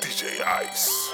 DJ Ice.